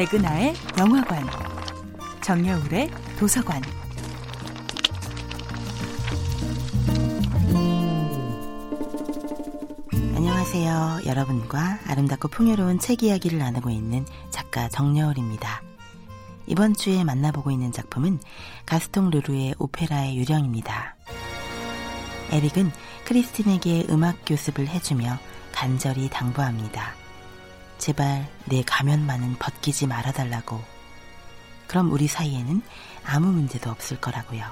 백은하의 영화관, 정여울의 도서관. 안녕하세요. 여러분과 아름답고 풍요로운 책 이야기를 나누고 있는 작가 정여울입니다. 이번 주에 만나보고 있는 작품은 가스통 르루의 오페라의 유령입니다. 에릭은 크리스틴에게 음악 교습을 해주며 간절히 당부합니다. 제발 내 가면만은 벗기지 말아달라고. 그럼 우리 사이에는 아무 문제도 없을 거라고요.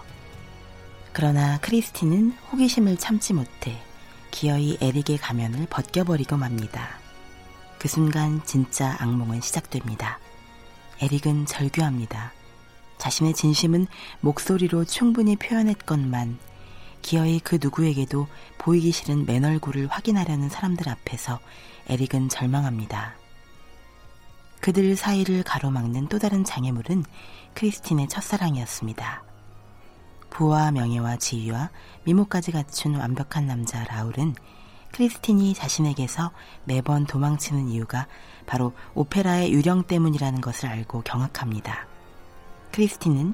그러나 크리스틴은 호기심을 참지 못해 기어이 에릭의 가면을 벗겨버리고 맙니다. 그 순간 진짜 악몽은 시작됩니다. 에릭은 절규합니다. 자신의 진심은 목소리로 충분히 표현했건만 기어이 그 누구에게도 보이기 싫은 맨 얼굴을 확인하려는 사람들 앞에서 에릭은 절망합니다. 그들 사이를 가로막는 또 다른 장애물은 크리스틴의 첫사랑이었습니다. 부와 명예와 지위와 미모까지 갖춘 완벽한 남자 라울은 크리스틴이 자신에게서 매번 도망치는 이유가 바로 오페라의 유령 때문이라는 것을 알고 경악합니다. 크리스틴은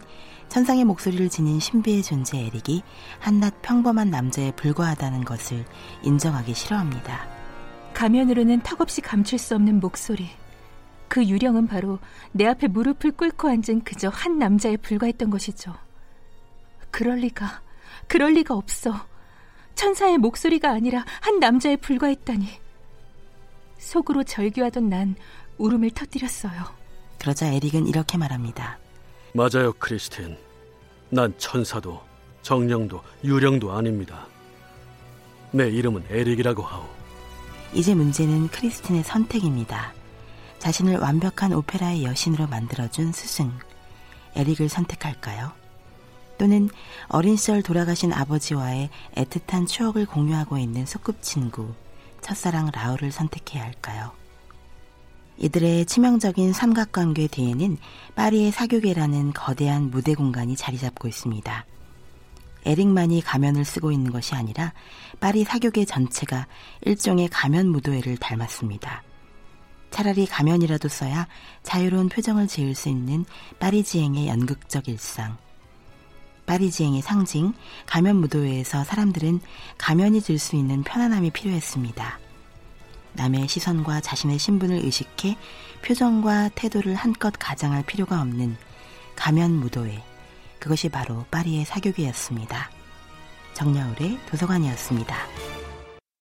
천상의 목소리를 지닌 신비의 존재 에릭이 한낱 평범한 남자에 불과하다는 것을 인정하기 싫어합니다. 가면으로는 턱없이 감출 수 없는 목소리. 그 유령은 바로 내 앞에 무릎을 꿇고 앉은 그저 한 남자에 불과했던 것이죠. 그럴 리가, 그럴 리가 없어. 천사의 목소리가 아니라 한 남자에 불과했다니. 속으로 절규하던 난 울음을 터뜨렸어요. 그러자 에릭은 이렇게 말합니다. 맞아요, 크리스틴. 난 천사도 정령도 유령도 아닙니다. 내 이름은 에릭이라고 하오. 이제 문제는 크리스틴의 선택입니다. 자신을 완벽한 오페라의 여신으로 만들어준 스승, 에릭을 선택할까요? 또는 어린 시절 돌아가신 아버지와의 애틋한 추억을 공유하고 있는 소꿉친구, 첫사랑 라울을 선택해야 할까요? 이들의 치명적인 삼각관계 뒤에는 파리의 사교계라는 거대한 무대 공간이 자리 잡고 있습니다. 에릭만이 가면을 쓰고 있는 것이 아니라 파리 사교계 전체가 일종의 가면 무도회를 닮았습니다. 차라리 가면이라도 써야 자유로운 표정을 지을 수 있는 파리지행의 연극적 일상. 파리지행의 상징, 가면 무도회에서 사람들은 가면이 들수 있는 편안함이 필요했습니다. 남의 시선과 자신의 신분을 의식해 표정과 태도를 한껏 가장할 필요가 없는 가면 무도회. 그것이 바로 파리의 사교계였습니다. 정여울의 도서관이었습니다.